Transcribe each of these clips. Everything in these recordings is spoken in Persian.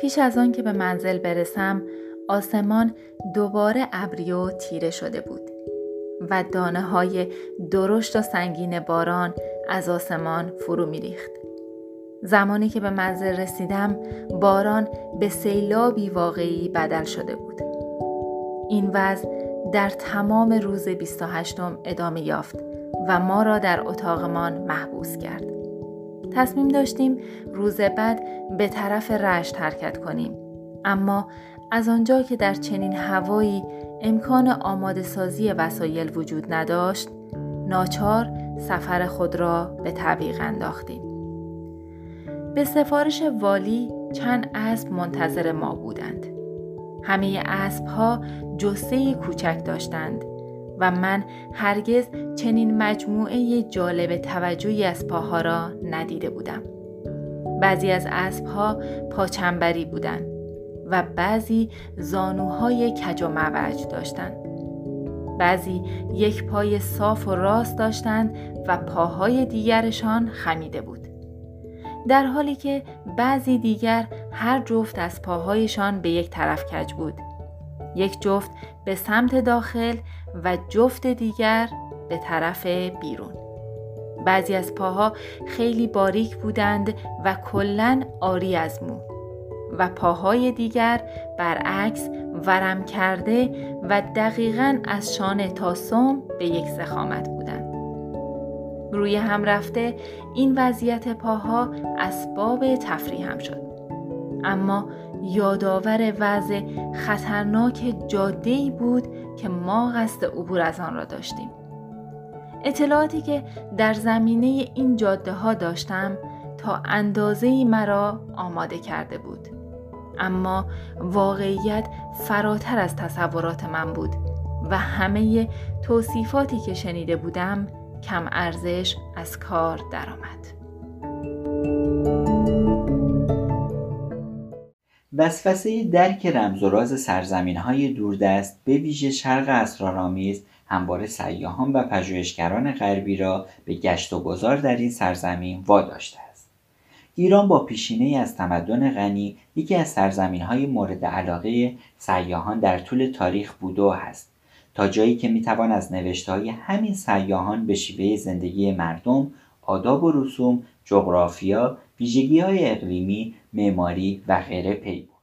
پیش از آن که به منزل برسم آسمان دوباره ابری و تیره شده بود و دانه های درشت و سنگین باران از آسمان فرو میریخت. زمانی که به منزل رسیدم باران به سیلابی واقعی بدل شده بود. این وضع در تمام روز 28 ادامه یافت و ما را در اتاقمان محبوس کرد. تصمیم داشتیم روز بعد به طرف رشت حرکت کنیم. اما از آنجا که در چنین هوایی امکان آماده سازی وسایل وجود نداشت ناچار سفر خود را به تعویق انداختیم. به سفارش والی چند اسب منتظر ما بودند. همه اسب ها جسه کوچک داشتند. و من هرگز چنین مجموعه جالب توجهی از پاها را ندیده بودم. بعضی از اسبها پاچنبری بودند و بعضی زانوهای کج و موج داشتند. بعضی یک پای صاف و راست داشتند و پاهای دیگرشان خمیده بود. در حالی که بعضی دیگر هر جفت از پاهایشان به یک طرف کج بود. یک جفت به سمت داخل و جفت دیگر به طرف بیرون. بعضی از پاها خیلی باریک بودند و کلا آری از مو و پاهای دیگر برعکس ورم کرده و دقیقا از شانه تا سم به یک سخامت بودند. روی هم رفته این وضعیت پاها اسباب تفریح هم شد. اما یادآور وضع خطرناک جاده بود که ما قصد عبور از آن را داشتیم. اطلاعاتی که در زمینه این جاده ها داشتم تا اندازه مرا آماده کرده بود. اما واقعیت فراتر از تصورات من بود و همه توصیفاتی که شنیده بودم کم ارزش از کار درآمد. وسوسه درک رمز و راز سرزمین های دوردست به ویژه شرق اسرارآمیز همواره سیاهان و پژوهشگران غربی را به گشت و گذار در این سرزمین واداشته است. ایران با پیشینه از تمدن غنی یکی از سرزمین های مورد علاقه سیاهان در طول تاریخ بوده و هست تا جایی که می‌توان از نوشته های همین سیاهان به شیوه زندگی مردم آداب و رسوم جغرافیا ویژگی های اقلیمی معماری و غیره پی برد.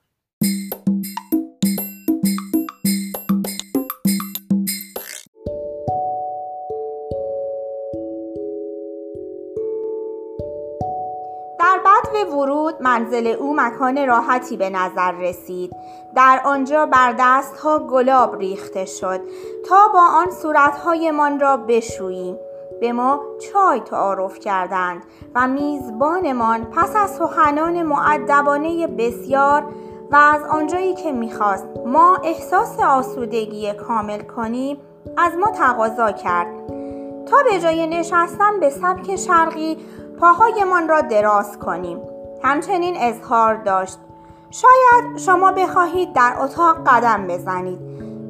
در بدو ورود منزل او مکان راحتی به نظر رسید. در آنجا بر دستها گلاب ریخته شد. تا با آن صورتهایمان را بشوییم. به ما چای تعارف کردند و میزبانمان پس از سخنان معدبانه بسیار و از آنجایی که می‌خواست ما احساس آسودگی کامل کنیم از ما تقاضا کرد. تا به جای نشستن به سبک شرقی پاهایمان را دراز کنیم. همچنین اظهار داشت. شاید شما بخواهید در اتاق قدم بزنید.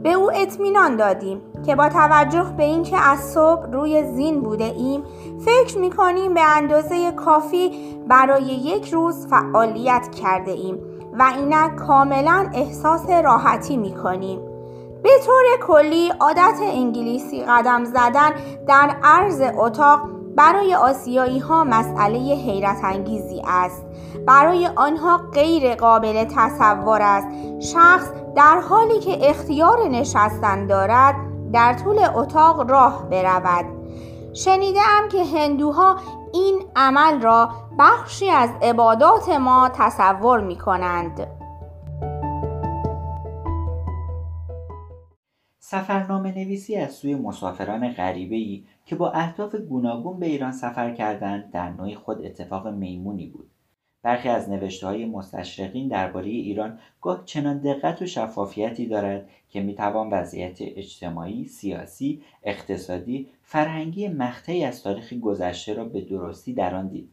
به او اطمینان دادیم. که با توجه به اینکه از صبح روی زین بوده ایم فکر می کنیم به اندازه کافی برای یک روز فعالیت کرده ایم و اینک کاملا احساس راحتی می کنیم. به طور کلی عادت انگلیسی قدم زدن در عرض اتاق برای آسیایی ها مسئله حیرت انگیزی است برای آنها غیر قابل تصور است شخص در حالی که اختیار نشستن دارد در طول اتاق راه برود شنیده ام که هندوها این عمل را بخشی از عبادات ما تصور می کنند. سفرنامه نویسی از سوی مسافران غریبه ای که با اهداف گوناگون به ایران سفر کردند در نوع خود اتفاق میمونی بود. برخی از نوشته های مستشرقین درباره ایران گاه چنان دقت و شفافیتی دارد که می‌توان وضعیت اجتماعی، سیاسی، اقتصادی، فرهنگی مقطعی از تاریخ گذشته را به درستی در آن دید.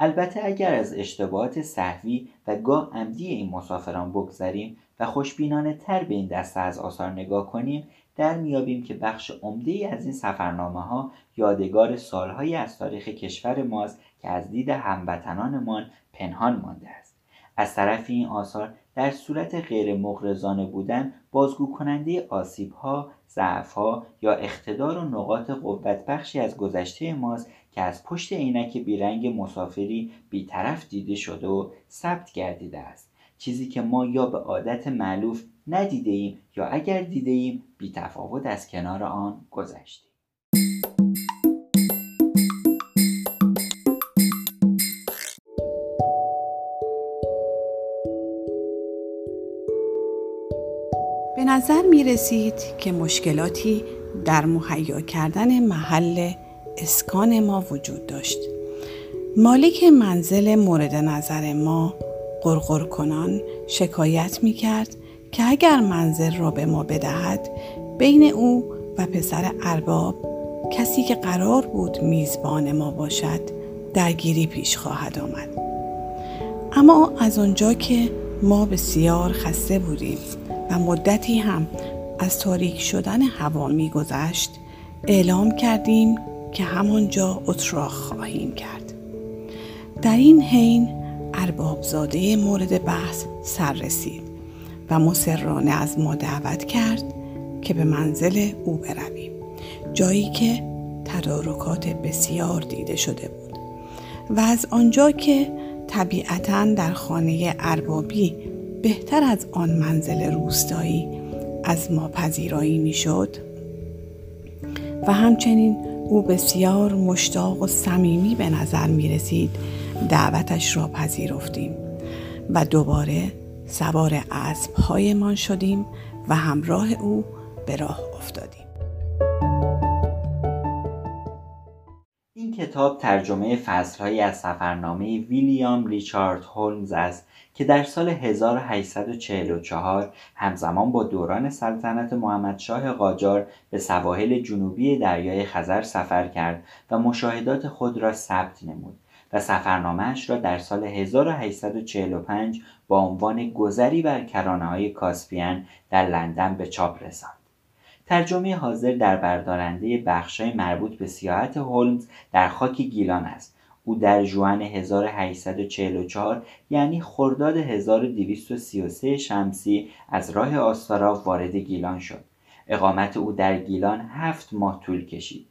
البته اگر از اشتباهات صحوی و گاه عمدی این مسافران بگذریم و خوشبینانه تر به این دسته از آثار نگاه کنیم در میابیم که بخش عمده از این سفرنامه ها یادگار سالهایی از تاریخ کشور ماست که از دید هموطنانمان پنهان مانده است. از طرف این آثار در صورت غیر مغرضانه بودن بازگو کننده آسیب ها، ضعف ها یا اقتدار و نقاط قوت بخشی از گذشته ماست که از پشت عینک بیرنگ مسافری بیطرف دیده شده و ثبت گردیده است. چیزی که ما یا به عادت معلوف ندیده ایم یا اگر دیده ایم بی تفاوت از کنار آن گذشتیم نظر می رسید که مشکلاتی در مهیا کردن محل اسکان ما وجود داشت. مالک منزل مورد نظر ما قرقر کنان شکایت می کرد که اگر منزل را به ما بدهد بین او و پسر ارباب کسی که قرار بود میزبان ما باشد درگیری پیش خواهد آمد اما از آنجا که ما بسیار خسته بودیم و مدتی هم از تاریک شدن هوا میگذشت. اعلام کردیم که همانجا اتراق خواهیم کرد. در این حین اربابزاده مورد بحث سر رسید و مسررانه از ما دعوت کرد که به منزل او برویم جایی که تدارکات بسیار دیده شده بود. و از آنجا که طبیعتا در خانه اربابی بهتر از آن منزل روستایی از ما پذیرایی می‌شد؟ و همچنین او بسیار مشتاق و صمیمی به نظر می رسید دعوتش را پذیرفتیم و دوباره سوار اسبهایمان شدیم و همراه او به راه افتادیم. کتاب ترجمه فصلهایی از سفرنامه ویلیام ریچارد هولمز است که در سال 1844 همزمان با دوران سلطنت محمدشاه قاجار به سواحل جنوبی دریای خزر سفر کرد و مشاهدات خود را ثبت نمود و سفرنامهش را در سال 1845 با عنوان گذری بر کرانه های کاسپیان در لندن به چاپ رساند. ترجمه حاضر در بردارنده بخشای مربوط به سیاحت هولمز در خاک گیلان است او در جوان 1844 یعنی خرداد 1233 شمسی از راه آستارا وارد گیلان شد. اقامت او در گیلان هفت ماه طول کشید.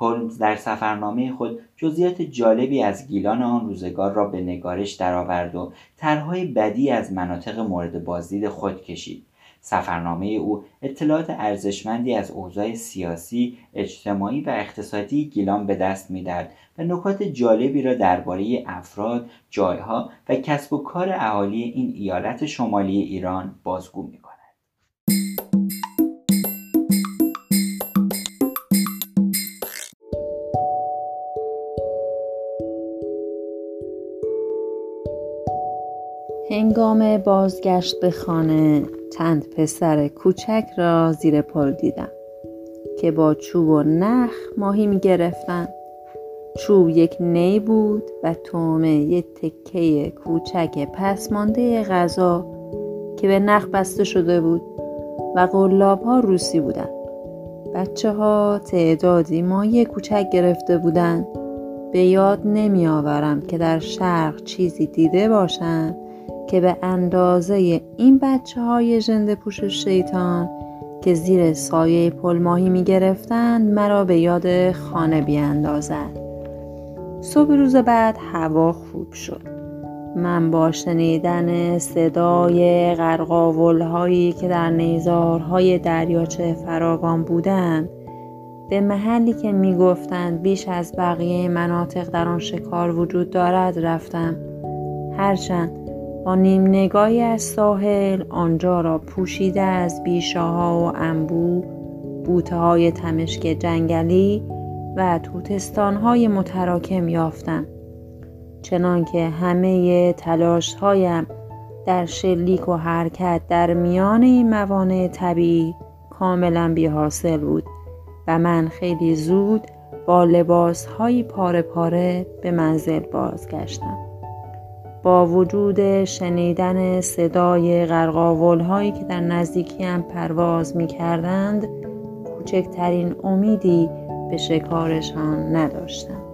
هولمز در سفرنامه خود جزئیات جالبی از گیلان آن روزگار را به نگارش درآورد و طرحهای بدی از مناطق مورد بازدید خود کشید. سفرنامه او اطلاعات ارزشمندی از اوضاع سیاسی، اجتماعی و اقتصادی گیلان به دست می‌دهد و نکات جالبی را درباره افراد، جایها و کسب و کار اهالی این ایالت شمالی ایران بازگو می کند. هنگام بازگشت به خانه چند پسر کوچک را زیر پل دیدم که با چوب و نخ ماهی می گرفتن. چوب یک نی بود و تومه یک تکه کوچک پسمانده غذا که به نخ بسته شده بود و قلاب ها روسی بودن. بچه ها تعدادی ماهی کوچک گرفته بودند. به یاد نمی آورم که در شرق چیزی دیده باشند که به اندازه این بچه های جنده پوش شیطان که زیر سایه پل ماهی می گرفتند مرا به یاد خانه بیاندازد. صبح روز بعد هوا خوب شد. من با شنیدن صدای غرقاول هایی که در نیزارهای دریاچه فراوان بودند به محلی که می گفتند بیش از بقیه مناطق در آن شکار وجود دارد رفتم. هرچند با نیم نگاهی از ساحل آنجا را پوشیده از بیشاها و انبو بوته های تمشک جنگلی و توتستان های متراکم یافتم چنانکه همه تلاش هایم در شلیک و حرکت در میان این موانع طبیعی کاملا بی حاصل بود و من خیلی زود با لباس های پاره پاره به منزل بازگشتم. با وجود شنیدن صدای غرقاول هایی که در نزدیکیم پرواز می کردند کوچکترین امیدی به شکارشان نداشتم.